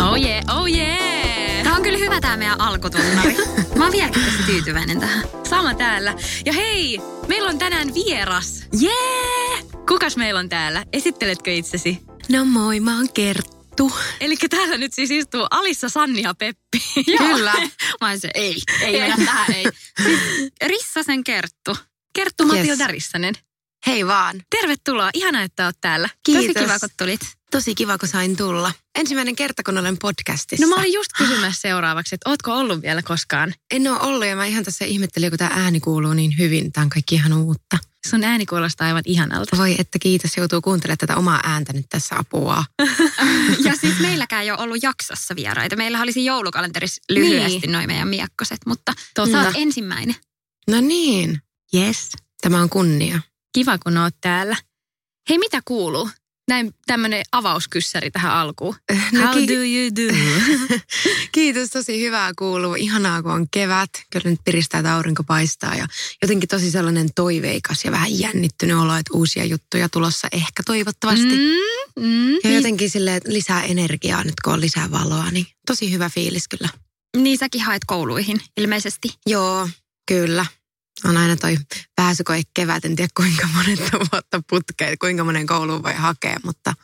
Oh yeah, oh yeah. Tämä on kyllä hyvä tämä meidän alkutunnari. Mä oon vieläkin tosi tyytyväinen tähän. Sama täällä. Ja hei, meillä on tänään vieras. Jee! Kukas meillä on täällä? Esitteletkö itsesi? No moi, mä oon Kerttu. Eli täällä nyt siis istuu Alissa, Sanni ja Peppi. Kyllä. Mä oon se, ei, ei mennä tähän, ei. Siis Rissasen Kerttu. Kerttu Matilda Yes. Rissanen. Hei vaan. Tervetuloa, ihana, että oot täällä. Tosi Kiitos. kiva, kun tulit. Tosi kiva, kun sain tulla. Ensimmäinen kerta, kun olen podcastissa. No mä olin just kysymässä seuraavaksi, että ootko ollut vielä koskaan? En ole ollut ja mä ihan tässä ihmettelin, kun tämä ääni kuuluu niin hyvin. Tämä on kaikki ihan uutta. Sun ääni kuulostaa aivan ihanalta. Voi että kiitos, joutuu kuuntelemaan tätä omaa ääntä nyt tässä apua. Ja siis meilläkään ei ole ollut jaksossa vieraita. Meillä olisi joulukalenterissa lyhyesti Niin. noin meidän miekkoset, mutta Totta. sä oot ensimmäinen. No niin, Yes. tämä on kunnia. Kiva, kun oot täällä. Hei, mitä kuuluu? Näin tämmönen avauskyssäri tähän alkuun. No How ki- do you do? Kiitos, tosi hyvää kuuluu. Ihanaa, kun on kevät. Kyllä nyt piristää, että aurinko paistaa. Ja jotenkin tosi sellainen toiveikas ja vähän jännittynyt olo, että uusia juttuja tulossa ehkä toivottavasti. Mm, mm, Ja niin, jotenkin sille lisää energiaa nyt, kun on lisää valoa, niin tosi hyvä fiilis kyllä. Niin säkin haet kouluihin ilmeisesti. Joo, kyllä. On aina toi pääsykoe kevät, en tiedä kuinka monetta vuotta putkeen, kuinka monen kouluun voi hakea, mutta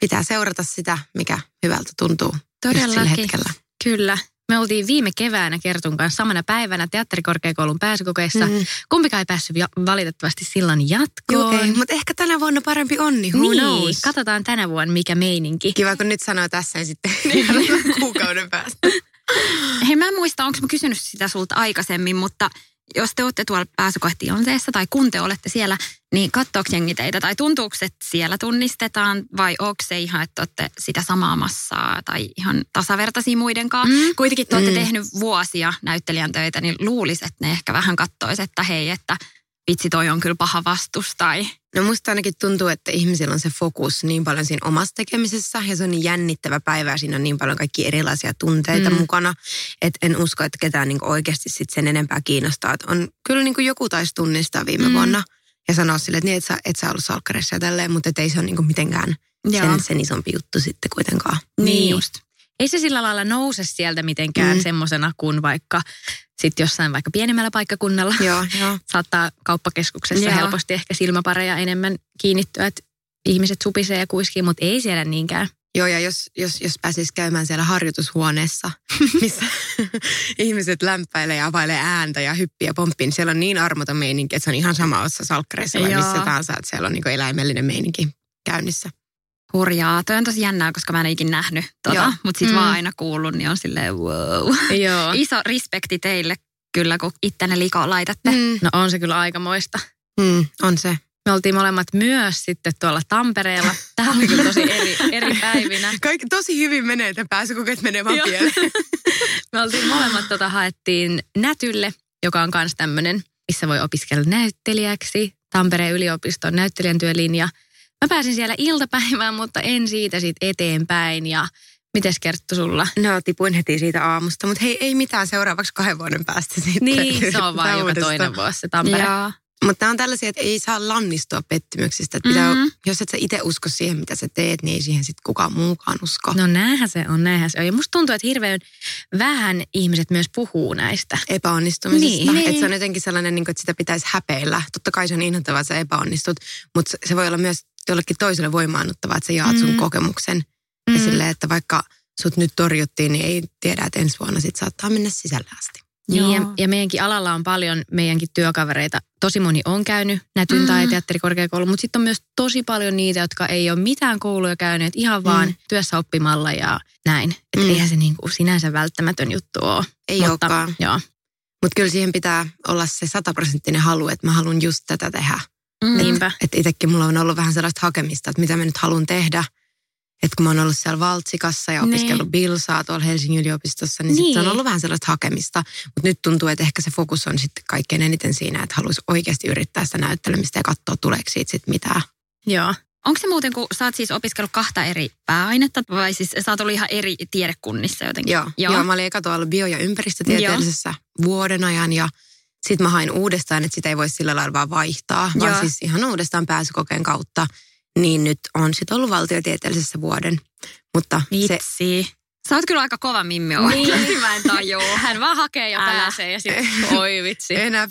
pitää seurata sitä, mikä hyvältä tuntuu Todellakin. hetkellä. Kyllä. Me oltiin viime keväänä Kertun kanssa samana päivänä teatterikorkeakoulun pääsykokeissa. Mm. Kumpikaan ei päässyt ja- valitettavasti silloin Joo, jatkoon. ei, mutta ehkä tänä vuonna parempi onni, who niin, knows? katsotaan tänä vuonna mikä meininki. Kiva, kun nyt sanoo tässä ja sitten kuukauden päästä. Hei mä en muista, onko mä kysynyt sitä sulta aikaisemmin, mutta jos te olette tuolla pääsykoetilanteessa tai kun te olette siellä, niin katsoako jengi teitä tai tuntuuko, että siellä tunnistetaan vai onko se ihan, että olette sitä samaa massaa tai ihan tasavertaisia muiden kanssa? Mm. Kuitenkin te olette Mm. tehnyt vuosia näyttelijän töitä, niin luulisi, että ne ehkä vähän kattois, että hei, että vitsi toi on kyllä paha vastus tai... No musta ainakin tuntuu, että ihmisillä on se fokus niin paljon siinä omassa tekemisessä ja se on niin jännittävä päivä ja siinä on niin paljon kaikki erilaisia tunteita Mm. mukana, että en usko, että ketään niin oikeasti sit sen enempää kiinnostaa. Et on kyllä niin joku taisi tunnistaa viime Mm. vuonna ja sanoa sille, että niin, et sä, et sä ollut salkkarissa ja tälleen, mutta ei se ole niin mitenkään Joo. sen, sen isompi juttu sitten kuitenkaan. Niin just. Ei se sillä lailla nouse sieltä mitenkään mm. Mm. semmoisena kuin vaikka sitten jossain vaikka pienemmällä paikkakunnalla. Joo, joo. Saattaa kauppakeskuksessa Joo. helposti ehkä silmäpareja enemmän kiinnittyä, että ihmiset supisee ja kuiskii, mutta ei siellä niinkään. Joo, ja jos, jos, jos pääsisi käymään siellä harjoitushuoneessa, missä ihmiset lämpäilee ja availee ääntä ja hyppii ja pomppii, niin siellä on niin armoton meininki, että se on ihan sama ossa salkkareissa vai Joo. missä tahansa, että siellä on niin eläimellinen meininki käynnissä. Hurjaa. Toi on tosi jännää, koska mä en ikinä nähnyt tota, mutta sit mm. Vaan aina kuullut, niin on silleen wow. Joo. Iso respekti teille kyllä, kun ittenne likoon laitatte. Mm, No on se kyllä aikamoista. mm, on se. Me oltiin molemmat myös sitten tuolla Tampereella. Tämä oli kyllä tosi eri, eri päivinä. Kaikki tosi hyvin menee, että pääsykokeet menee vaan pieleen. Me oltiin molemmat tota, haettiin Nätylle, joka on myös tämmöinen, missä voi opiskella näyttelijäksi. Tampereen yliopiston näyttelijän työlinja. Mä pääsin siellä iltapäivään, mutta en siitä sit eteenpäin. Ja mites Kerttu sulla? No tipuin heti siitä aamusta, mutta hei, ei mitään seuraavaksi kahden vuoden päästä sitten. Niin, se on vaan joka toinen vuosi se Tampere. Mutta on tällaisia, että ei saa lannistua pettymyksistä. Että pitää, Mhm. Jos et sä itse usko siihen, mitä sä teet, niin ei siihen sitten kukaan muukaan usko. No näinhän se on, näinhän se on. Ja musta tuntuu, että hirveän vähän ihmiset myös puhuu näistä. epäonnistumisesta. Niin. Että se on jotenkin sellainen, niin että sitä pitäisi häpeillä. Totta kai se on inhottavaa, että sä epäonnistut, mutta se voi olla myös jollekin toiselle voimaannuttavaa, että sä jaat sun Mm. kokemuksen. Mm. Ja silleen, että vaikka sut nyt torjuttiin, niin ei tiedä, että ensi vuonna sit saattaa mennä sisällä asti. Niin, ja, Joo. ja meidänkin alalla on paljon meidänkin työkavereita. Tosi moni on käynyt nätyn tai Mm. teatterikorkeakoulu, mutta sitten on myös tosi paljon niitä, jotka ei ole mitään kouluja käyneet, ihan vaan Mm. työssä oppimalla ja näin. Että Mm. eihän se niinku sinänsä välttämätön juttu ole. Ei olekaan. Joo. Mutta kyllä siihen pitää olla se sataprosenttinen halu, että mä haluan just tätä tehdä. Mm. Niinpä. Että itsekin mulla on ollut vähän sellaista hakemista, että mitä mä nyt haluan tehdä. Että kun mä oon ollut siellä Valtsikassa ja Niin. opiskellut Bilsaa tuolla Helsingin yliopistossa, niin, niin. Niin. sitten on ollut vähän sellaista hakemista. Mutta nyt tuntuu, että ehkä se fokus on sitten kaikkein eniten siinä, että haluaisi oikeasti yrittää sitä näyttelemistä ja katsoa, tuleeko siitä sitten mitään. Joo. Onko se muuten, kun sä oot siis opiskellut kahta eri pääainetta, vai siis sä oot ollut ihan eri tiedekunnissa jotenkin? Joo, joo. joo mä olin eka tuolla bio- ja ympäristötieteellisessä vuoden ajan ja sitten mä hain uudestaan, että sitä ei voi sillä lailla vaan vaihtaa, vaan Joo. siis ihan uudestaan pääsykokeen kautta. Niin nyt on sitten ollut valtiotieteellisessä vuoden. Mutta se, Vitsi. Sä oot kyllä aika kova mimmi oikeasti, mä en tajua. Hän vaan hakee ja Älä. pääsee ja sitten, oi vitsi. ei enää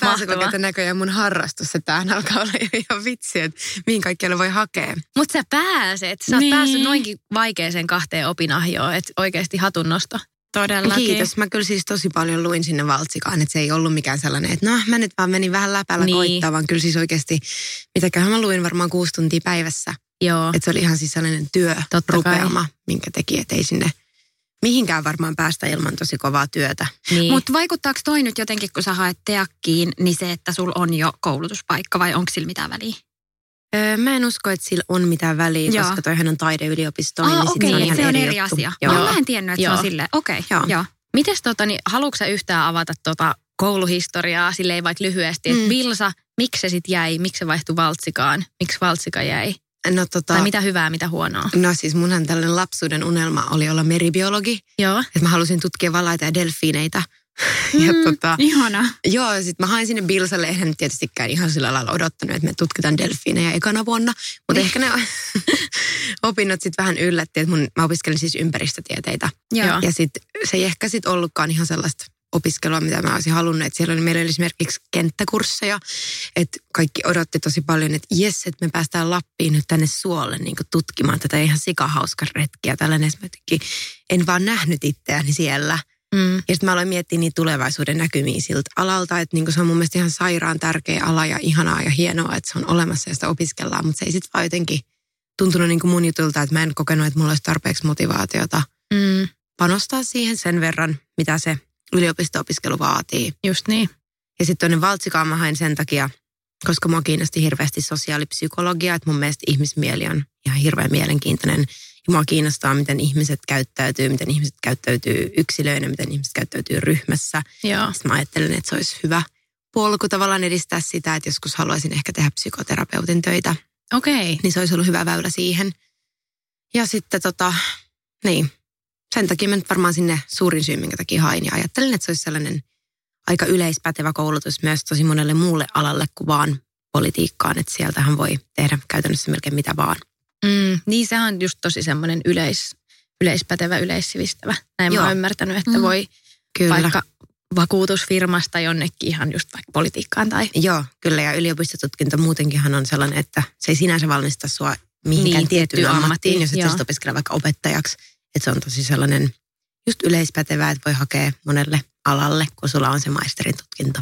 on näköjään mun harrastus, että tämähän alkaa olla jo ihan vitsi, että mihin kaikkialle voi hakea. Mutta sä pääset. Sä oot Niin. päässyt noinkin vaikeeseen kahteen opinahjoon, että oikeasti hatunnosto. Todellakin. Kiitos. Mä kyllä siis tosi paljon luin sinne valtsikaan, että se ei ollut mikään sellainen, että no mä nyt vaan menin vähän läpällä Niin. koittaa, vaan kyllä siis oikeasti, mitäköhän mä luin varmaan kuusi tuntia päivässä. Joo. Että se oli ihan siis sellainen Totta työrupeama, minkä teki, että ei sinne mihinkään varmaan päästä ilman tosi kovaa työtä. Niin. Mutta vaikuttaako toi nyt jotenkin, kun sä haet teakkiin, niin se, että sulla on jo koulutuspaikka vai onko sillä mitään väliä? Öö, mä en usko, että sillä on mitään väliä, Joo. koska toihan on taideyliopisto, Ah, niin sit okei, se on ihan se on eri, eri asia. Joo. Joo. Mä en tiennyt, että Joo. se on silleen. Okei, Joo. joo. Mites tota, niin, haluatko sä yhtään avata tota kouluhistoriaa silleen vaikka lyhyesti, että Mm. Vilsa, miksi se sit jäi, miksi se vaihtui valtsikaan, miksi valtsika jäi? No, tota, Tai mitä hyvää, mitä huonoa? no siis munhan tällainen lapsuuden unelma oli olla meribiologi. Joo. Että mä halusin tutkia valaita ja delfiineitä. Ja Mm, tota, Ihana. joo, ja sitten mä hain sinne Bilsalle, eihän tietystikään ihan sillä lailla odottanut, että me tutkitaan delfiinejä ekana vuonna. Mutta ehkä ne opinnot sitten vähän yllätti, että mun, mä opiskelin siis ympäristötieteitä. Joo. Ja sitten se ei ehkä sitten ollutkaan ihan sellaista opiskelua, mitä mä olisin halunnut. Että siellä oli meillä oli esimerkiksi kenttäkursseja, että kaikki odotti tosi paljon, että jes, että me päästään Lappiin nyt tänne suolle niin tutkimaan tätä ihan sikahauska retkiä. Tällainen, mä jotenkin en vaan nähnyt itseäni siellä. Mm. Ja sitten mä aloin miettiä niitä tulevaisuuden näkymiä siltä alalta, että niinku se on mun mielestä ihan sairaan tärkeä ala ja ihanaa ja hienoa, että se on olemassa ja sitä opiskellaan, mutta se ei sitten vaan jotenkin tuntunut niinku mun jutulta, että mä en kokenut, että mulla olisi tarpeeksi motivaatiota Mm. panostaa siihen sen verran, mitä se yliopisto-opiskelu vaatii. Just niin. Ja sitten tuonne Valtsikaan mä hain sen takia, koska mua kiinnosti hirveästi sosiaalipsykologia, että mun mielestä ihmismieli on ihan hirveän mielenkiintoinen. Mua kiinnostaa, miten ihmiset käyttäytyy, miten ihmiset käyttäytyy yksilöinä, miten ihmiset käyttäytyy ryhmässä. Joo. Sitten mä ajattelin, että se olisi hyvä polku tavallaan edistää sitä, että joskus haluaisin ehkä tehdä psykoterapeutin töitä, Okei. niin se olisi ollut hyvä väylä siihen. Ja sitten tota, niin, sen takia mä nyt varmaan sinne suurin syy, minkä takia hain. Ja ajattelin, että se olisi sellainen aika yleispätevä koulutus myös tosi monelle muulle alalle kuin vaan politiikkaan. Että sieltähän voi tehdä käytännössä melkein mitä vaan. Mm. Niin se on just tosi semmoinen yleis, yleispätevä, yleissivistävä. Näin Joo. mä oon ymmärtänyt, että Mm. voi Kyllä. vaikka vakuutusfirmasta jonnekin ihan just vaikka politiikkaan tai... Joo, kyllä. Ja yliopistotutkinto muutenkinhan on sellainen, että se ei sinänsä valmista sua mihinkään Niin, tiettyyn ammattiin, ammattiin, jos et joo. opiskele vaikka opettajaksi. Että se on tosi sellainen just yleispätevää, että voi hakea monelle alalle, kun sulla on se maisterin tutkinto.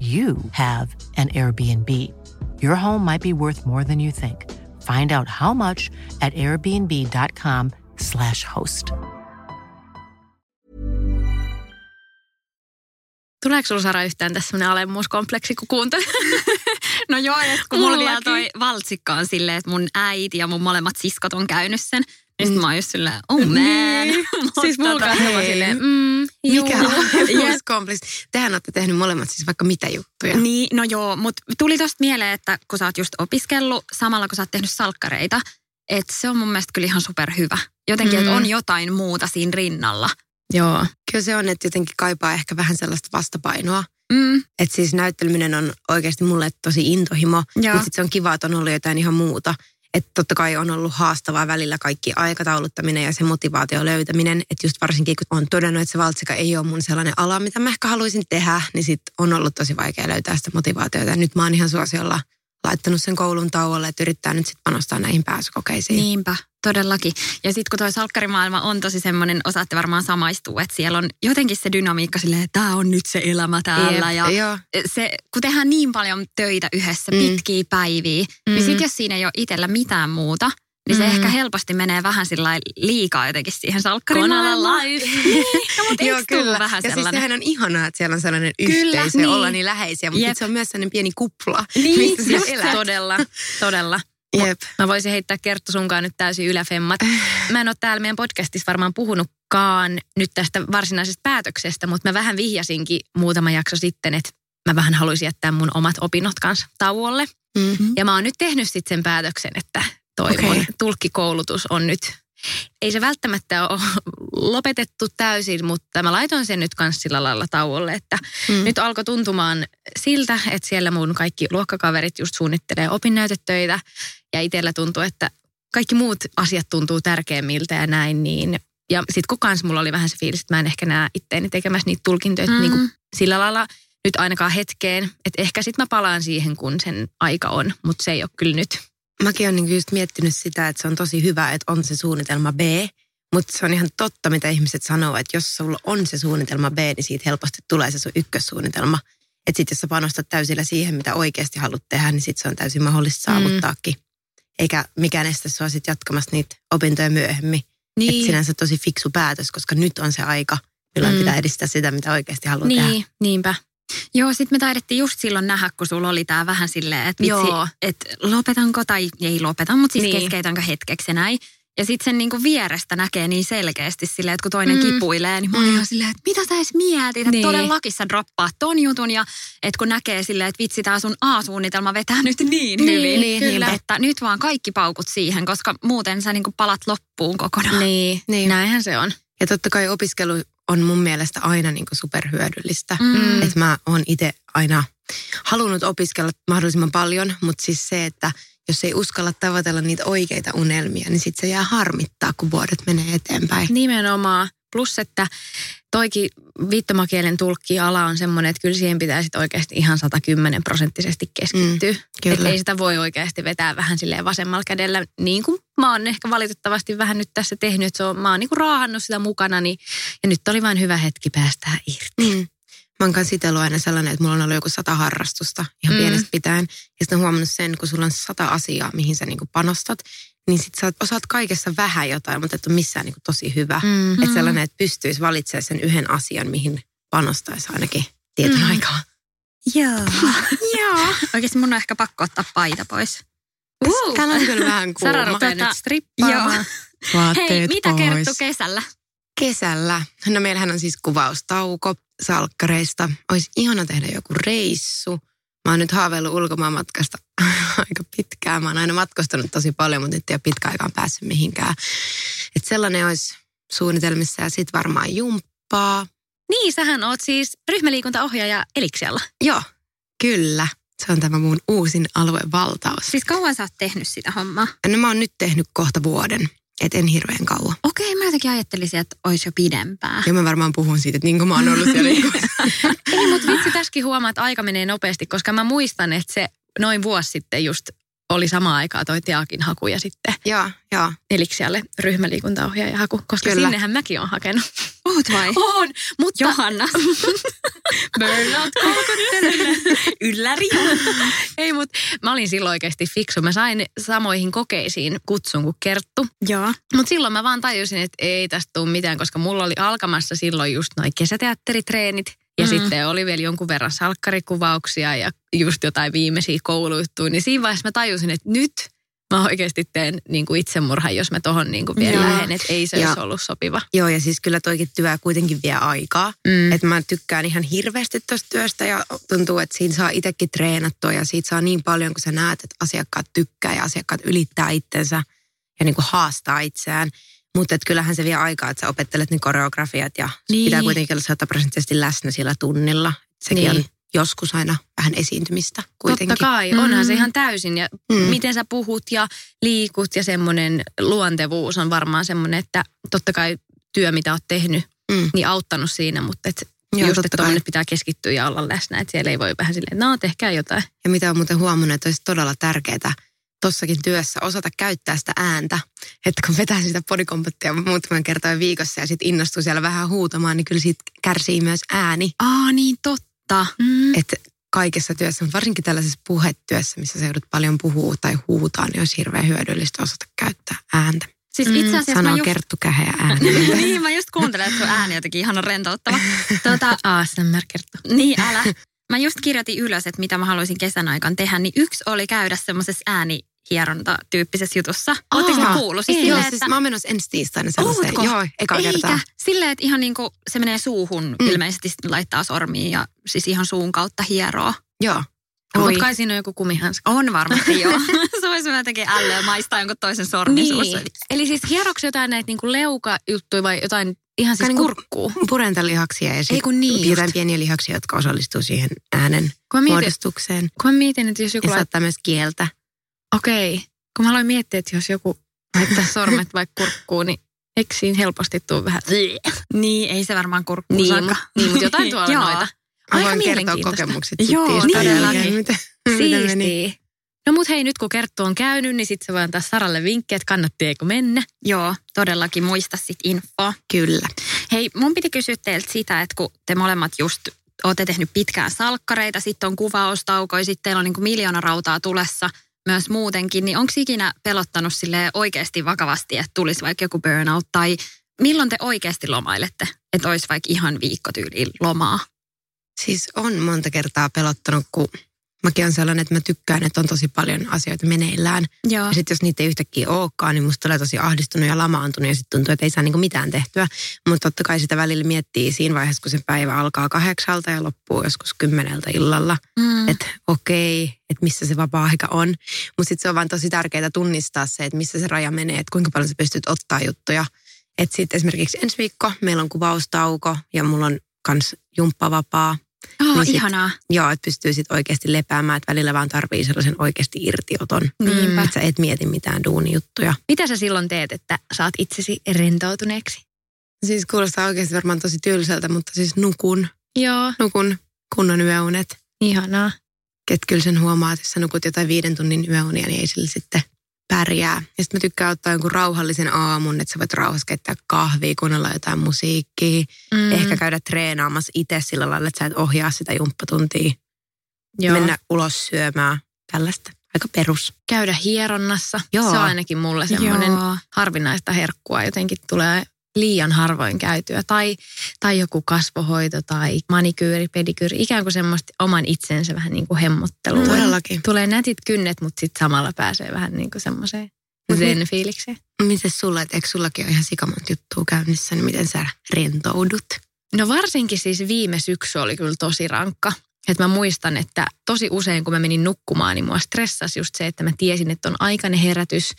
you have an Airbnb. Your home might be worth more than you think. Find out how much at airbnb.com/slash host. Tuleeko sulla Sara yhtään tässä sellainen alemmuuskompleksi, kun kuuntelet? No joo, ja kun mulla Mullakin. vielä toi valtsikka on silleen, että mun äiti ja mun molemmat siskot on käynyt sen. Ja sitten mä oon just silleen, oh man. Niin. Siis mulla tota, hei. silleen, mm, juu. Mikä on? Tehän olette tehnyt molemmat siis vaikka mitä juttuja. Niin, no joo, mutta tuli tosta mieleen, että kun sä oot just opiskellut samalla kun sä oot tehnyt salkkareita, että se on mun mielestä kyllä ihan superhyvä. Jotenkin, mm. että on jotain muuta siinä rinnalla. Joo. Kyllä se on, että jotenkin kaipaa ehkä vähän sellaista vastapainoa. Mm. Että siis näytteleminen on oikeasti mulle tosi intohimo, Joo. mutta sitten se on kiva, että on ollut jotain ihan muuta. Että totta kai on ollut haastavaa välillä kaikki aikatauluttaminen ja se motivaatio löytäminen. Että just varsinkin kun on todennut, että se valtsika ei ole mun sellainen ala, mitä mä ehkä haluaisin tehdä, niin sit on ollut tosi vaikea löytää sitä motivaatiota. Nyt mä oon ihan suosiolla laittanut sen koulun tauolle, että yrittää nyt sitten panostaa näihin pääsykokeisiin. Niinpä, todellakin. Ja sitten kun toi salkkarimaailma on tosi semmoinen, osaatte varmaan samaistua, että siellä on jotenkin se dynamiikka silleen, että tämä on nyt se elämä täällä. Ja Joo. se, kun tehdään niin paljon töitä yhdessä, Mm. pitkiä päiviä, mm. niin Mm. sitten jos siinä ei ole itsellä mitään muuta, niin se Mm. ehkä helposti menee vähän sillä liikaa jotenkin siihen salkkarimaailmaan. no, mutta Joo, kyllä. vähän ja siis sellainen? sehän on ihanaa, että siellä on sellainen Kyllä, yhteisö niin. olla niin läheisiä, mutta Jep. se on myös sellainen pieni kupla, Niin, mistä sä elät. Todella, todella. Jep. Mä voisin heittää Kerttu sunkaan nyt täysin yläfemmat. Mä en ole täällä meidän podcastissa varmaan puhunutkaan nyt tästä varsinaisesta päätöksestä, mutta mä vähän vihjasinkin muutama jakso sitten, että mä vähän haluaisin jättää mun omat opinnot kanssa tauolle. Mm. Ja mä oon nyt tehnyt sitten sen päätöksen, että toi Okei. mun tulkkikoulutus on nyt, ei se välttämättä ole lopetettu täysin, mutta mä laitoin sen nyt kanssa sillä lailla tauolle, että Mm. nyt alkoi tuntumaan siltä, että siellä mun kaikki luokkakaverit just suunnittelee opinnäytetöitä ja itsellä tuntuu, että kaikki muut asiat tuntuu tärkeimmiltä ja näin, niin ja sitten kun kans mulla oli vähän se fiilis, että mä en ehkä näe itteeni tekemässä niitä tulkintoja Mm. mm. niin kuin sillä lailla nyt ainakaan hetkeen, että ehkä sitten mä palaan siihen, kun sen aika on, mutta se ei ole kyllä nyt. Mäkin olen niinku just miettinyt sitä, että se on tosi hyvä, että on se suunnitelma B, mutta se on ihan totta, mitä ihmiset sanoo, että jos sulla on se suunnitelma B, niin siitä helposti tulee se sun ykkössuunnitelma. Että sitten jos sä panostat täysillä siihen, mitä oikeasti haluat tehdä, niin sitten se on täysin mahdollista Mm. saavuttaakin. Eikä mikään estä sua sit jatkamasta niitä opintoja myöhemmin. Niin. Että sinänsä tosi fiksu päätös, koska nyt on se aika, milloin Mm. pitää edistää sitä, mitä oikeasti haluaa tehdä. Niin, niinpä. Joo, sitten me taidettiin just silloin nähdä, kun sulla oli tämä vähän silleen, että vitsi, että lopetanko tai ei lopeta, mutta siis niin. Keskeytänkö hetkeksi näin. Ja sitten sen niinku vierestä näkee niin selkeästi silleen, että kun toinen mm. Kipuilee, niin mä olin Mm. ihan silleen, että mitä sä edes mietit, että Niin. todellakin sä droppaat ton jutun ja että kun näkee silleen, että vitsi tää sun A-suunnitelma vetää nyt niin, Niin, hyvin, niin, kyllä. että nyt vaan kaikki paukut siihen, koska muuten sä niinku palat loppuun kokonaan. Niin. niin. näinhän se on. Ja totta kai opiskelu on mun mielestä aina niin superhyödyllistä. Mm. Että mä oon itse aina halunnut opiskella mahdollisimman paljon, mutta siis se, että jos ei uskalla tavoitella niitä oikeita unelmia, niin sitten se jää harmittaa, kun vuodet menee eteenpäin. Nimenomaan. Plus, että toikin viittomakielen tulkkiala on semmoinen, että kyllä siihen pitää sit oikeasti ihan 110 prosenttisesti keskittyä. Mm, kyllä. että ei sitä voi oikeasti vetää vähän silleen vasemmalla kädellä, niin kuin mä oon ehkä valitettavasti vähän nyt tässä tehnyt, että se on, mä oon niinku raahannut sitä mukana, niin, ja nyt oli vain hyvä hetki päästää irti. Mm. Mä oon kanssa aina sellainen, että mulla on ollut joku sata harrastusta ihan Mm. pienestä pitäen. Ja sitten on huomannut sen, kun sulla on sata asiaa, mihin sä niinku panostat, niin sit sä osaat kaikessa vähän jotain, mutta et ole missään niinku tosi hyvä. Mm. Mm. Että sellainen, että pystyisi valitsemaan sen yhden asian, mihin panostaisi ainakin tietyn Mm. mm. aikaa. Joo. Joo. Oikeasti mun on ehkä pakko ottaa paita pois. Uh. Täällä on kyllä vähän kuuma. Sara rupeaa Tota, nyt strippaamaan. Joo. Vaatteet Hei, mitä pois. kerttu kesällä? Kesällä. No meillähän on siis kuvaustauko salkkareista. Olisi ihana tehdä joku reissu. Mä oon nyt haaveillut ulkomaanmatkasta aika pitkään. Mä oon aina matkustanut tosi paljon, mutta nyt ei ole pitkä aikaan päässyt mihinkään. Et sellainen olisi suunnitelmissa ja sitten varmaan jumppaa. Niin, sähän oot siis ryhmäliikuntaohjaaja Eliksialla. Joo, kyllä. Se on tämä mun uusin aluevaltaus. Siis kauan sä oot tehnyt sitä hommaa? No mä oon nyt tehnyt kohta vuoden. Et en hirveän kauan. Okei, mä jotenkin ajattelisin, että olisi jo pidempää. Ja mä varmaan puhun siitä, että niin kuin mä oon ollut siellä. Ei, mutta vitsi tässäkin huomaa, että aika menee nopeasti, koska mä muistan, että se noin vuosi sitten just oli sama aikaa toi Teakin haku ja sitten Joo, joo. Eliksialle ryhmäliikuntaohjaaja haku, koska Kyllä. sinnehän mäkin on hakenut. Oot vai? On, mutta Johanna. burnout Ylläri. Ei, mutta mä olin silloin oikeasti fiksu. Mä sain samoihin kokeisiin kutsun kuin Kerttu. Joo. Mutta silloin mä vaan tajusin, että ei tästä tule mitään, koska mulla oli alkamassa silloin just noin kesäteatteritreenit. Ja Mm. sitten oli vielä jonkun verran salkkarikuvauksia ja just jotain viimeisiä koulujuttuja. Niin siinä vaiheessa mä tajusin, että nyt mä oikeasti teen niin kuin itsemurhan, jos mä tohon niin kuin vielä Joo. lähden, että ei se Ja- olisi ollut sopiva. Joo, ja siis kyllä toikin työ kuitenkin vie aikaa. Mm. Että mä tykkään ihan hirveästi tuosta työstä ja tuntuu, että siinä saa itsekin treenattua ja siitä saa niin paljon, kun sä näet, että asiakkaat tykkää ja asiakkaat ylittää itsensä ja niin kuin haastaa itseään. Mutta kyllähän se vie aikaa, että sä opettelet ne koreografiat ja Niin. pitää kuitenkin olla sataprosenttisesti läsnä sillä tunnilla. Sekin Niin. on joskus aina vähän esiintymistä kuitenkin. Totta kai, onhan se ihan täysin. Ja mm. Mm. miten sä puhut ja liikut ja semmoinen luontevuus on varmaan semmoinen, että totta kai työ, mitä oot tehnyt, Mm. niin auttanut siinä, mutta et Joo, just, että nyt pitää keskittyä ja olla läsnä. Että siellä ei voi vähän silleen, no tehkää jotain. Ja mitä on muuten huomannut, että olisi todella tärkeää tossakin työssä osata käyttää sitä ääntä. Että kun vetää sitä bodikompottia muutaman kertaa viikossa ja sitten innostuu siellä vähän huutamaan, niin kyllä siitä kärsii myös ääni. Aa, niin totta. Mm. Että kaikessa työssä, mutta varsinkin tällaisessa puhetyössä, missä sä joudut paljon puhua tai huutaa, niin olisi hirveän hyödyllistä osata käyttää ääntä. Siis itse asiassa Sanoo just... Kerttu Käheä äänellä. niin, mä just kuuntelen, että sun ääni jotenkin ihan rentouttava. Tuota, ASMR kertoo. niin, älä. Mä just kirjoitin ylös, että mitä mä haluaisin kesän aikaan tehdä, niin yksi oli käydä semmoisessa äänihieronta-tyyppisessä jutussa. Oletteko te kuullut? Siis ei. silleen, Joo, siis mä oon menossa ensi tiistaina sellaiseen. Ootko? Joo, eka Eikä. kertaa. Silleen, että ihan niin kuin se menee suuhun Mm. ilmeisesti laittaa sormiin ja siis ihan suun kautta hieroo. Joo. Mutta kai siinä on joku kumihanska. On varmasti joo. se voisi jotenkin ällöä maistaa jonkun toisen sormin suussa. Eli siis hieroksi jotain näitä niinku leukajuttuja vai jotain ihan siis niinku- kurkkuu? Purentalihaksia ja sitten niin jotain just. pieniä lihaksia, jotka osallistuu siihen äänen Kun mietin, muodostukseen. kun mä mietin, että jos joku Ja laittaa, saattaa myös kieltä. okei, kun mä aloin miettiä, että jos joku laittaa sormet vaikka kurkkuun, niin eikö siinä helposti tuu vähän... Niin, ei se varmaan kurkkuun Niin, saakka. niin mutta jotain tuolla noita. Mä voin kertoa kokemukset Joo, todellakin. jälkeen, Mitä, mitä meni. No mut hei, nyt kun Kerttu on käynyt, niin sitten se voi antaa Saralle vinkkejä, että kannattaako mennä. Joo, todellakin muista sit infoa. Kyllä. Hei, mun piti kysyä teiltä sitä, että kun te molemmat just olette tehnyt pitkään salkkareita, sitten on kuvaustaukoja, sitten teillä on niin kuin miljoona rautaa tulessa myös muutenkin, niin onko ikinä pelottanut sille oikeasti vakavasti, että tulisi vaikka joku burnout tai milloin te oikeasti lomailette, että olisi vaikka ihan viikkotyyliin lomaa? Siis on monta kertaa pelottanut, kun mäkin on sellainen, että mä tykkään, että on tosi paljon asioita meneillään. Joo. Ja sitten jos niitä ei yhtäkkiä olekaan, niin musta tulee tosi ahdistunut ja lamaantunut ja sitten tuntuu, että ei saa niinku mitään tehtyä. Mutta totta kai sitä välillä miettii siinä vaiheessa, kun se päivä alkaa kahdeksalta ja loppuu joskus kymmeneltä illalla. Mm. Että okei, että missä se vapaa-aika on. Mutta sitten se on vaan tosi tärkeää tunnistaa se, että missä se raja menee, että kuinka paljon sä pystyt ottaa juttuja. Että sitten esimerkiksi ensi viikko meillä on kuvaustauko ja mulla on kans jumppavapaa. Oh, niin sit- ihanaa. Joo, että pystyy sitten oikeasti lepäämään, että välillä vaan tarvii sellaisen oikeasti irtioton. Niinpä. Että sä et mieti mitään duunijuttuja. Mitä sä silloin teet, että saat itsesi rentoutuneeksi? Siis kuulostaa oikeasti varmaan tosi tylsältä, mutta siis nukun, Joo, nukun kunnon yöunet. ihanaa. Että kyllä sen huomaa, että jos sä nukut jotain viiden tunnin yöunia, niin ei sillä sitten pärjää. Ja sitten mä tykkään ottaa jonkun rauhallisen aamun, että sä voit rauhassa keittää kahvia, kuunnella jotain musiikkia. Mm. Ehkä käydä treenaamassa itse sillä lailla, että sä et ohjaa sitä jumppatuntia. joo. Mennä ulos syömään. Tällaista. Aika perus. Käydä hieronnassa. Joo. Se on ainakin mulle semmoinen Joo. harvinaista herkkua. Jotenkin tulee liian harvoin käytyä. Tai, tai joku kasvohoito tai manikyyri, pedikyyri. Ikään kuin semmoista oman itsensä vähän niin kuin hemmottelua. Todellakin. Tulee nätit kynnet, mutta sitten samalla pääsee vähän niin kuin semmoiseen zen fiilikseen. Miten sulla, että eikö sullakin ole ihan sikamonta juttua käynnissä, niin miten sä rentoudut? No varsinkin siis viime syksy oli kyllä tosi rankka. Että mä muistan, että tosi usein kun mä menin nukkumaan, niin mua stressasi just se, että mä tiesin, että on aikainen herätys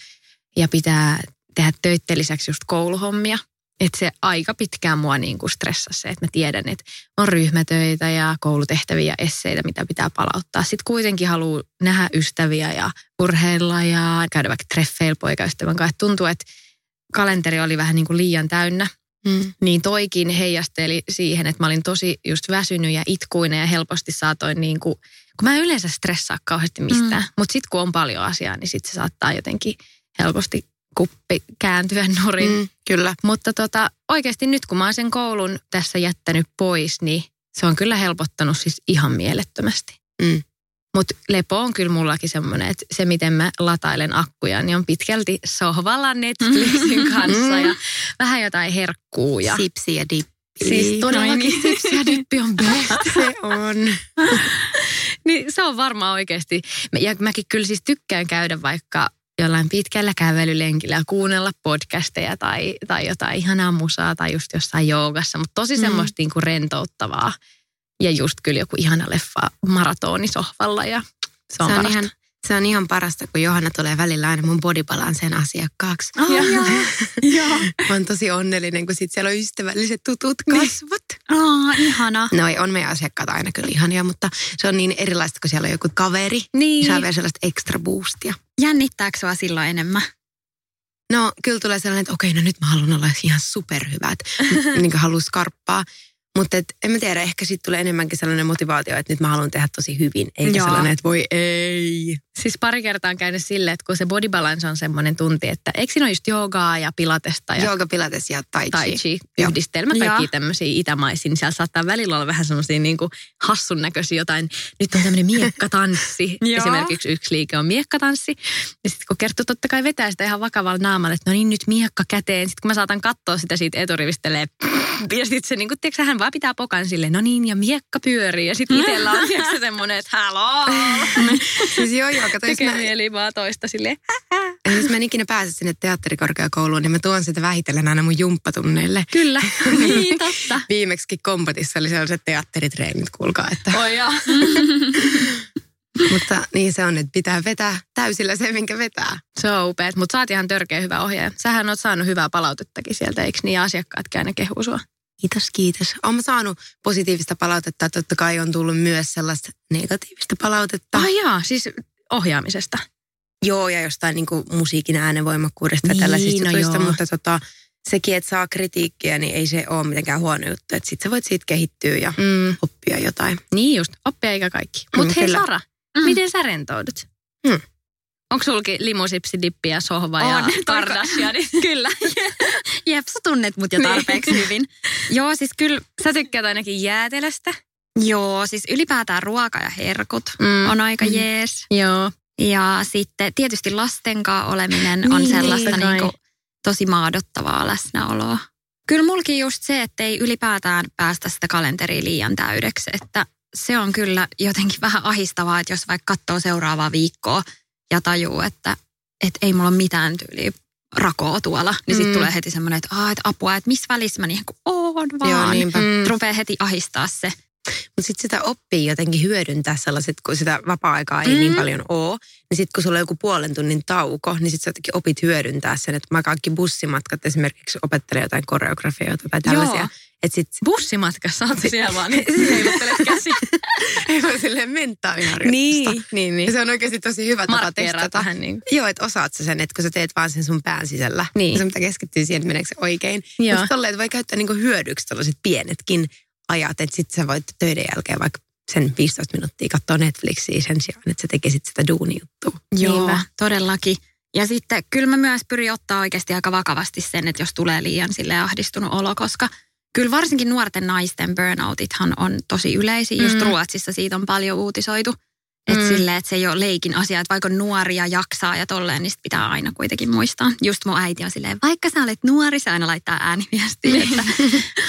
ja pitää tehdä töitten lisäksi just kouluhommia. Että se aika pitkään mua niin kuin stressasi se, että mä tiedän, että on ryhmätöitä ja koulutehtäviä ja esseitä, mitä pitää palauttaa. Sitten kuitenkin haluaa nähdä ystäviä ja urheilla ja käydä vaikka treffeillä poikaystävän kanssa. Et Tuntuu, että kalenteri oli vähän niin kuin liian täynnä Mm. niin toikin heijasteli siihen, että mä olin tosi just väsynyt ja itkuinen ja helposti saatoin niin kuin, kun mä en yleensä stressaa kauheasti mistään, mm. mutta sitten kun on paljon asiaa, niin sitten se saattaa jotenkin helposti kuppi kääntyä nurin. Mm. Kyllä. Mutta tota, oikeasti nyt kun mä oon sen koulun tässä jättänyt pois, niin se on kyllä helpottanut siis ihan mielettömästi. Mm. Mutta lepo on kyllä mullakin semmoinen, että se miten mä latailen akkuja, niin on pitkälti sohvalla Netflixin kanssa ja vähän jotain herkkuu. Ja Sipsi ja dippi. Siis todellakin sipsi ja dippi on best. Se on. niin se on varmaan oikeasti. Ja mäkin kyllä siis tykkään käydä vaikka jollain pitkällä kävelylenkillä ja kuunnella podcasteja tai, tai jotain ihanaa musaa tai just jossain joogassa, mutta tosi semmoista niin kuin rentouttavaa. Ja just kyllä joku ihana leffa maratoonisohvalla ja se on, Se on, parasta. ihan, se on ihan parasta, kun Johanna tulee välillä aina mun bodybalanseen asiakkaaksi. Oh, joo. joo. Mä oon tosi onnellinen, kun sit siellä on ystävälliset tutut kasvot. Oh, ihana. No ei, on meidän asiakkaat aina kyllä ihania, mutta se on niin erilaista, kun siellä on joku kaveri. Niin. Saa vielä sellaista extra boostia. Jännittääkö sua silloin enemmän? No kyllä tulee sellainen, että okei, no nyt mä haluan olla ihan superhyvä, että niin kuin haluan skarppaa. Mutta et, en mä tiedä, ehkä sitten tulee enemmänkin sellainen motivaatio, että nyt mä haluan tehdä tosi hyvin. Eikä Joo. sellainen, että voi ei. Siis pari kertaa on käynyt silleen, että kun se body balance on semmoinen tunti, että eikö siinä ole just joogaa ja pilatesta ja Jooga, pilates ja tai chi. tai chi Joo. yhdistelmä, kaikki Joo. tämmöisiä itämaisia, niin siellä saattaa välillä olla vähän semmoisia niin kuin hassun näköisiä jotain, nyt on tämmöinen miekkatanssi. Esimerkiksi yksi liike on miekkatanssi. Ja sitten kun kertoo totta kai vetää sitä ihan vakavalla naamalla, että no niin nyt miekka käteen. Sitten kun mä saatan katsoa sitä siitä eturivistä silleen, ja sitten se niin kuin, tiedätkö, hän vaan pitää pokan silleen, no niin, ja miekka pyörii. Ja sitten itsellä on tiedätkö, semmoinen, että haloo. Siis joo, joo, kato, jos Tekee mä, mieli vaan toista silleen. jos mä en ikinä pääse sinne teatterikorkeakouluun, niin mä tuon sitä vähitellen aina mun jumppatunneille. Kyllä. Niin, totta. Viimeksi kompatissa oli sellaiset teatteritreenit, kuulkaa, että. Oi joo. Mutta niin se on, että pitää vetää täysillä se, minkä vetää. Se on upeat, mutta oot ihan törkeä hyvä ohjaaja. Sähän oot saanut hyvää palautettakin sieltä, eikö niin? Ja asiakkaatkin aina kehuu sua. Kiitos, kiitos. Olen saanut positiivista palautetta. Totta kai on tullut myös sellaista negatiivista palautetta. Ah jaa, siis ohjaamisesta. Joo, ja jostain niin kuin musiikin äänenvoimakkuudesta ja Niin, tällaisista no jutuista, mutta tota, sekin, että saa kritiikkiä, niin ei se ole mitenkään huono juttu. Että sit sä voit siitä kehittyä ja Mm. oppia jotain. Niin just, oppia eikä kaikki. Mutta Mm, hei kyllä. Sara, Mm. miten sä rentoudut? Mm. Onko sulki limusipsi, dippi ja sohva ja On, toiko- Kardashianit? Kyllä. Jep, sä tunnet mut jo tarpeeksi hyvin. Joo, siis kyllä, Sä tykkäät ainakin jäätelöstä. joo, siis ylipäätään ruoka ja herkut Mm. on aika jees. Joo. Ja sitten tietysti lasten kanssa oleminen on Niin, sellaista totta kai. niinku tosi maadottavaa läsnäoloa. Kyllä mulkin just se, että ei ylipäätään päästä sitä kalenteria liian täydeksi, että se on kyllä jotenkin vähän ahistavaa, että jos vaikka katsoo seuraavaa viikkoa ja tajuu, että, että ei mulla ole mitään tyyliä rakoa tuolla, niin sitten Mm. tulee heti semmoinen, että, Aa, että apua, että missä välissä mä niin kuin oon vaan. Joo, niinpä. Mm. Rupeaa heti ahistaa se. Mutta sitten sitä oppii jotenkin hyödyntää sellaiset, kun sitä vapaa-aikaa ei mm. niin paljon ole. Niin sitten kun sulla on joku puolen tunnin tauko, niin sitten sä jotenkin opit hyödyntää sen, että mä kaikki bussimatkat esimerkiksi opettelen jotain koreografioita tai tällaisia. Joo. Että sit Bussimatkassa oot siellä vaan, niin heiluttelet käsi. ei voi silleen mentaaliharjoitusta. niin, niin, Ja niin. se on oikeasti tosi hyvä tapa testata. vähän niin Joo, että osaat sä sen, että kun sä teet vaan sen sun pään sisällä, Niin. niin sun pitää keskittyä siihen, että meneekö se oikein. Joo. Mutta tolleen, voi käyttää niinku hyödyksi tällaiset pienetkin ajat, että sitten sä voit töiden jälkeen vaikka sen 15 minuuttia katsoa Netflixiä sen sijaan, että sä tekisit sitä duunijuttua. Joo, Niinpä. todellakin. Ja sitten kyllä mä myös pyrin ottaa oikeasti aika vakavasti sen, että jos tulee liian sille ahdistunut olo, koska kyllä varsinkin nuorten naisten burnoutithan on tosi yleisiä. Just Mm. Ruotsissa siitä on paljon uutisoitu. Että Mm. silleen, että se ei ole leikin asia, että vaikka nuoria jaksaa ja tolleen, niin pitää aina kuitenkin muistaa. Just mun äiti on silleen, vaikka sä olet nuori, se aina laittaa ääniviestiä, että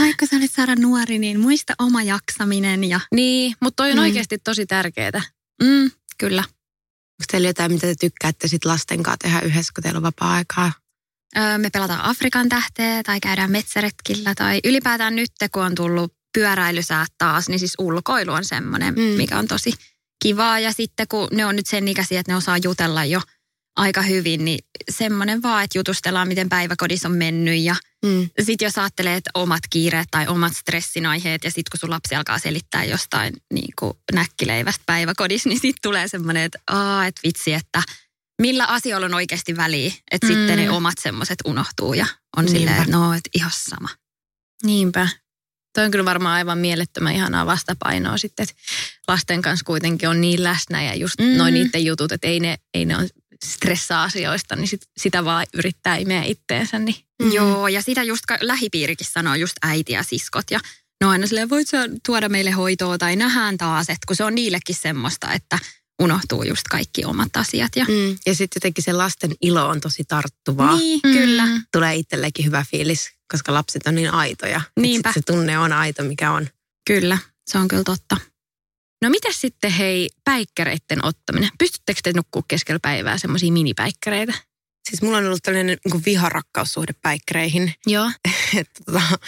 vaikka sä olet Sara nuori, niin muista oma jaksaminen ja Niin, mutta toi on Mm. oikeasti tosi tärkeää. mm, kyllä. Onko teillä jotain, mitä te tykkäätte sit lasten kanssa tehdä yhdessä, kun teillä on vapaa-aikaa? Me pelataan Afrikan tähteä tai käydään metsäretkillä tai ylipäätään nyt, kun on tullut pyöräilysäät taas, niin siis ulkoilu on semmoinen, Mm. mikä on tosi kivaa. Ja sitten kun ne on nyt sen ikäisiä, että ne osaa jutella jo aika hyvin, niin semmoinen vaan, että jutustellaan, miten päiväkodissa on mennyt ja Mm. sitten jos ajattelee, että omat kiireet tai omat stressinaiheet ja sitten kun sun lapsi alkaa selittää jostain niin kuin näkkileivästä päiväkodissa, niin sitten tulee semmoinen, että, että vitsi, että millä asioilla on oikeasti väliä. Että mm. sitten ne omat semmoiset unohtuu ja on Niinpä. silleen, että no, että ihan sama. Niinpä. Toi on kyllä varmaan aivan mielettömän ihanaa vastapainoa sitten, että lasten kanssa kuitenkin on niin läsnä ja just mm. Mm. noin niiden jutut, että ei ne, ei ne ole stressaa asioista, niin sit, sitä vaan yrittää imeä itteensä. Niin. Mm. Joo, ja sitä just ka- lähipiirikin sanoo just äiti ja siskot ja ne on aina silleen, voit sä tuoda meille hoitoa tai nähdään taas, että kun se on niillekin semmoista, että unohtuu just kaikki omat asiat. Ja... Mm. Ja sitten jotenkin se lasten ilo on tosi tarttuvaa. Niin, kyllä. Tulee itsellekin hyvä fiilis, koska lapset on niin aitoja. Niinpä. sit se tunne on aito, mikä on. Kyllä, se on kyllä totta. No mitä sitten hei päikkäreiden ottaminen? Pystyttekö te nukkua keskellä päivää semmoisia minipäikkäreitä? Siis mulla on ollut tällainen niin viharakkaussuhde päikkäreihin. Joo. että tota, mä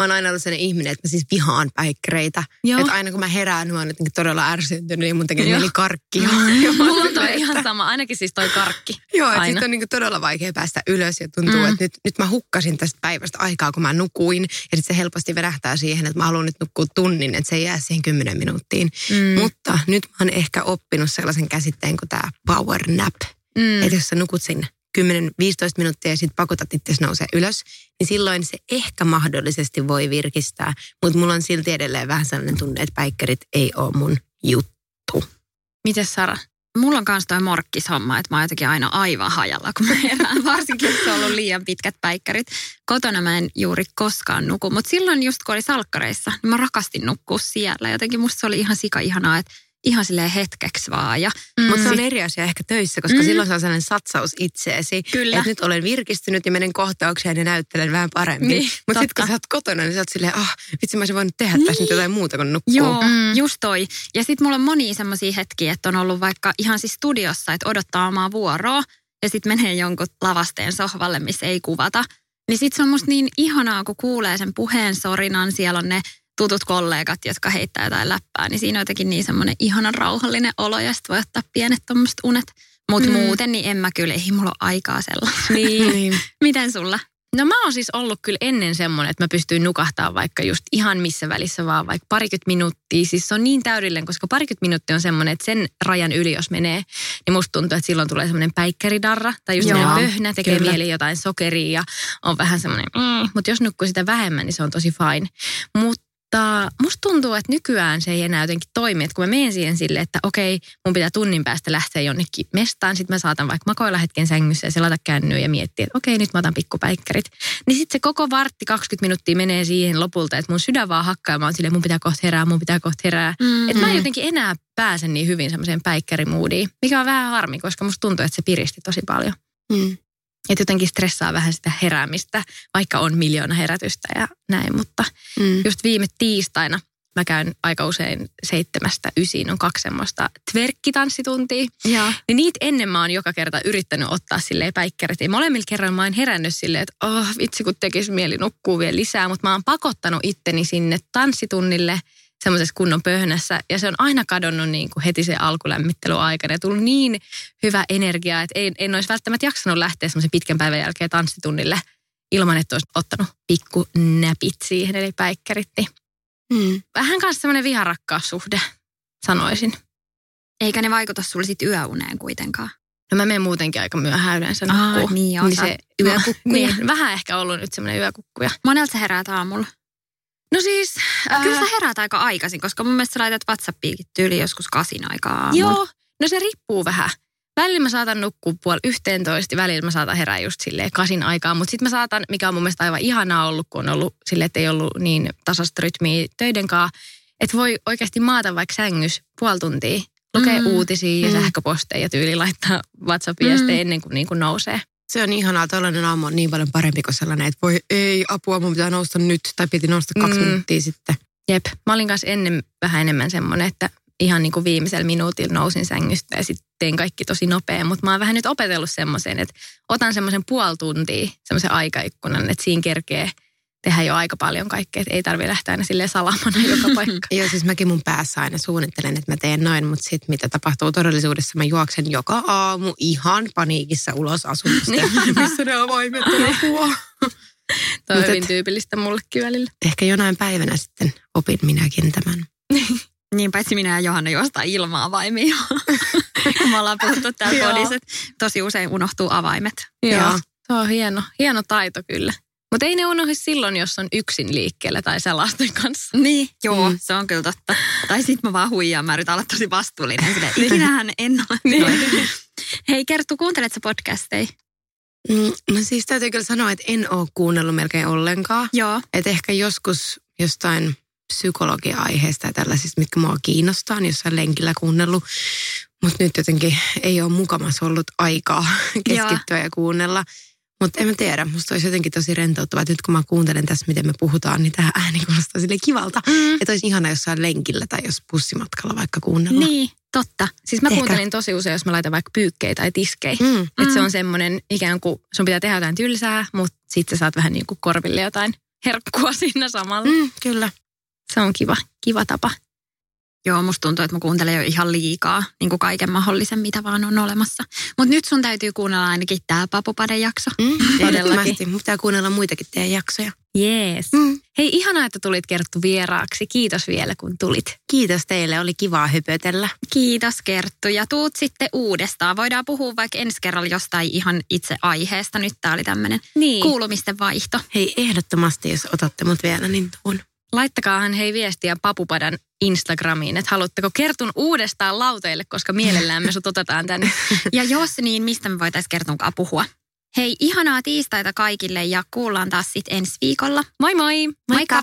oon aina ollut sellainen ihminen, että mä siis vihaan päikkäreitä. Joo. Että aina kun mä herään, niin mä oon jotenkin todella ärsyntynyt ja mun tekee mieli karkkia. Mulla on toi että- ihan sama, ainakin siis toi karkki. Joo, että Aina. sit on niin todella vaikea päästä ylös ja tuntuu, Mm. mm. että nyt, nyt mä hukkasin tästä päivästä aikaa, kun mä nukuin. Ja sit se helposti verähtää siihen, että mä haluan nyt nukkua tunnin, että se ei jää siihen kymmenen minuuttiin. Mm. Mutta nyt mä oon ehkä oppinut sellaisen käsitteen kuin tämä power nap. Mm. Että jos sä nukut sinne 10-15 minuuttia ja sitten pakotat itse nousee ylös, niin silloin se ehkä mahdollisesti voi virkistää. Mutta mulla on silti edelleen vähän sellainen tunne, että päikkärit ei ole mun juttu. Mites Sara? Mulla on kans toi morkkishomma, että mä oon jotenkin aina aivan hajalla, kun mä herään. Varsinkin, jos on ollut liian pitkät päikkärit. Kotona mä en juuri koskaan nuku, mutta silloin just kun oli salkkareissa, niin mä rakastin nukkua siellä. Jotenkin musta se oli ihan sika ihanaa, että ihan silleen hetkeksi vaan. Ja Mm. Mutta se on eri asia ehkä töissä, koska Mm. silloin se on sellainen satsaus itseesi. Kyllä. Että nyt olen virkistynyt ja menen kohtaukseen ja näyttelen vähän paremmin. Niin, Mutta sitten kun sä oot kotona, niin sä oot silleen, ah, vitsi mä olisin voinut tehdä tässä Niin. nyt jotain muuta kuin nukkuu. Joo, Mm. mm. just toi. Ja sitten mulla on monia semmoisia hetkiä, että on ollut vaikka ihan siis studiossa, että odottaa omaa vuoroa ja sitten menee jonkun lavasteen sohvalle, missä ei kuvata. Niin sitten se on musta niin ihanaa, kun kuulee sen puheen sorinan, siellä on ne tutut kollegat, jotka heittää jotain läppää, niin siinä on jotenkin niin semmoinen ihanan rauhallinen olo ja sitten voi ottaa pienet tommoset unet. Mutta Mm. muuten niin en mä kyllä, ei mulla ole aikaa sellaista. Niin. Niin. Miten sulla? No mä oon siis ollut kyllä ennen semmoinen, että mä pystyin nukahtaa vaikka just ihan missä välissä vaan, vaikka parikymmentä minuuttia. Siis se on niin täydellinen, koska parikymmentä minuuttia on semmoinen, että sen rajan yli jos menee, niin musta tuntuu, että silloin tulee semmoinen päikkäridarra tai just Joo, semmoinen pöhnä, tekee kyllä. mieli jotain sokeria ja on vähän semmoinen, mm, mutta jos nukkuu sitä vähemmän, niin se on tosi fine. Mutta musta tuntuu, että nykyään se ei enää jotenkin toimi, että kun mä menen siihen silleen, että okei, mun pitää tunnin päästä lähteä jonnekin mestaan, sitten mä saatan vaikka makoilla hetken sängyssä ja selata kännyä ja miettiä, että okei, nyt mä otan pikkupäikkärit. Niin sitten se koko vartti 20 minuuttia menee siihen lopulta, että mun sydän vaan hakkaa ja mä silleen, mun pitää kohta herää, mun pitää kohta herää. Mm. Että mä en jotenkin enää pääse niin hyvin semmoiseen päikkärimuudiin, mikä on vähän harmi, koska musta tuntuu, että se piristi tosi paljon. Mm. Että jotenkin stressaa vähän sitä heräämistä, vaikka on miljoona herätystä ja näin, mutta Mm. just viime tiistaina mä käyn aika usein seitsemästä ysiin, on kaksi semmoista tverkkitanssituntia. Joo. Niin niitä ennen mä oon joka kerta yrittänyt ottaa silleen päikkärit. Ja molemmilla kerran mä oon herännyt silleen, että oh, vitsi kun tekisi mieli nukkuu vielä lisää. Mutta mä oon pakottanut itteni sinne tanssitunnille semmoisessa kunnon pöhnässä. Ja se on aina kadonnut niin kuin heti se alkulämmittelyaikana. Ja tullut niin hyvä energia, että ei, en olisi välttämättä jaksanut lähteä semmoisen pitkän päivän jälkeen tanssitunnille ilman, että olisi ottanut pikku näpit siihen, eli päikkärit. Niin Mm. vähän kanssa semmoinen viharakkaussuhde, sanoisin. Eikä ne vaikuta sulle sit yöuneen kuitenkaan. No mä menen muutenkin aika myöhään yleensä Aa, nukkuu. niin joo, sä se yökukkuja. Niin, vähän ehkä ollut nyt semmoinen yökukkuja. Monelta sä heräät aamulla? No siis... Äh, Kyllä sä heräät aika aikaisin, koska mun mielestä sä laitat WhatsAppiinkin tyyli joskus kasin aikaa. Joo, no se riippuu vähän. Välillä mä saatan nukkua puoli yhteentoista, välillä mä saatan herää just silleen kasin aikaa, mutta sitten mä saatan, mikä on mun mielestä aivan ihanaa ollut, kun on ollut silleen, että ei ollut niin tasasta rytmiä töiden kanssa, että voi oikeasti maata vaikka sängys puoli tuntia, lukee Mm, mm, uutisia ja mm. sähköposteja ja tyyli laittaa WhatsApp-viestejä Mm. ennen kuin, niin kuin nousee. Se on ihanaa, tällainen aamu on niin paljon parempi kuin sellainen, että voi ei, apua, mun pitää nousta nyt, tai piti nousta kaksi Mm. minuuttia sitten. Jep, mä olin kanssa ennen vähän enemmän semmoinen, että ihan niin kuin viimeisellä minuutilla nousin sängystä ja sitten tein kaikki tosi nopea. Mutta mä oon vähän nyt opetellut semmoisen, että otan semmoisen puoli tuntia, semmoisen aikaikkunan, että siinä kerkee tehdä jo aika paljon kaikkea. Että ei tarvitse lähteä aina silleen salamana joka paikka. Joo, siis mäkin mun päässä aina suunnittelen, että mä teen noin, mutta sitten mitä tapahtuu todellisuudessa, mä juoksen joka aamu ihan paniikissa ulos asunnosta. Missä ne avaimet on apua? Toi on hyvin tyypillistä mullekin välillä. Ehkä jonain päivänä sitten opin minäkin tämän. Niin paitsi minä ja Johanna juostaan ilman avaimia. Kun me ollaan puhuttu täällä Joo. podissa, tosi usein unohtuu avaimet. Joo. Se on hieno, hieno taito kyllä. Mutta ei ne unohdu silloin, jos on yksin liikkeellä tai sä lasten kanssa. Niin, joo, Mm. se on kyllä totta. Tai sit mä vaan huijaan, mä yritän olla tosi vastuullinen. Ikinähän en ole. Niin. Hei Kerttu, kuuntelet sä podcasteja? Mm, no siis täytyy kyllä sanoa, että en ole kuunnellut melkein ollenkaan. Joo. Että ehkä joskus jostain psykologia-aiheesta ja tällaisista, mitkä mua kiinnostaa, niin jossain lenkillä kuunnellut. Mutta nyt jotenkin ei ole mukamas ollut aikaa keskittyä ja kuunnella. Mutta en mä tiedä, musta olisi jotenkin tosi rentouttavaa, että nyt kun mä kuuntelen tässä, miten me puhutaan, niin tämä ääni kuulostaa sille kivalta. Mm. Että olisi ihana jossain lenkillä tai jos bussimatkalla vaikka kuunnella. Niin, totta. Siis mä Ehkä. kuuntelin tosi usein, jos mä laitan vaikka pyykkejä tai tiskejä. Mm. Että se on semmoinen ikään kuin sun pitää tehdä jotain tylsää, mutta sitten sä saat vähän niin kuin korville jotain herkkua siinä samalla. Mm, kyllä. Se on kiva, kiva tapa. Joo, musta tuntuu, että mä kuuntelen jo ihan liikaa, niin kuin kaiken mahdollisen, mitä vaan on olemassa. Mutta nyt sun täytyy kuunnella ainakin tämä Papupaden jakso. Mm, Todellakin. pitää kuunnella muitakin teidän jaksoja. Jees. Mm. Hei, ihanaa, että tulit Kerttu vieraaksi. Kiitos vielä, kun tulit. Kiitos teille, oli kivaa höpötellä. Kiitos Kerttu ja tuut sitten uudestaan. Voidaan puhua vaikka ensi kerralla jostain ihan itse aiheesta. Nyt tää oli tämmöinen Niin. kuulumisten vaihto. Hei, ehdottomasti, jos otatte mut vielä, niin tuun. Laittakaahan hei viestiä Papupadan Instagramiin, että haluatteko Kertun uudestaan lauteille, koska mielellään me sut otetaan tänne. Ja jos niin, mistä me voitaisiin Kertunkaan puhua? Hei, ihanaa tiistaita kaikille ja kuullaan taas sitten ensi viikolla. Moi moi! Moikka!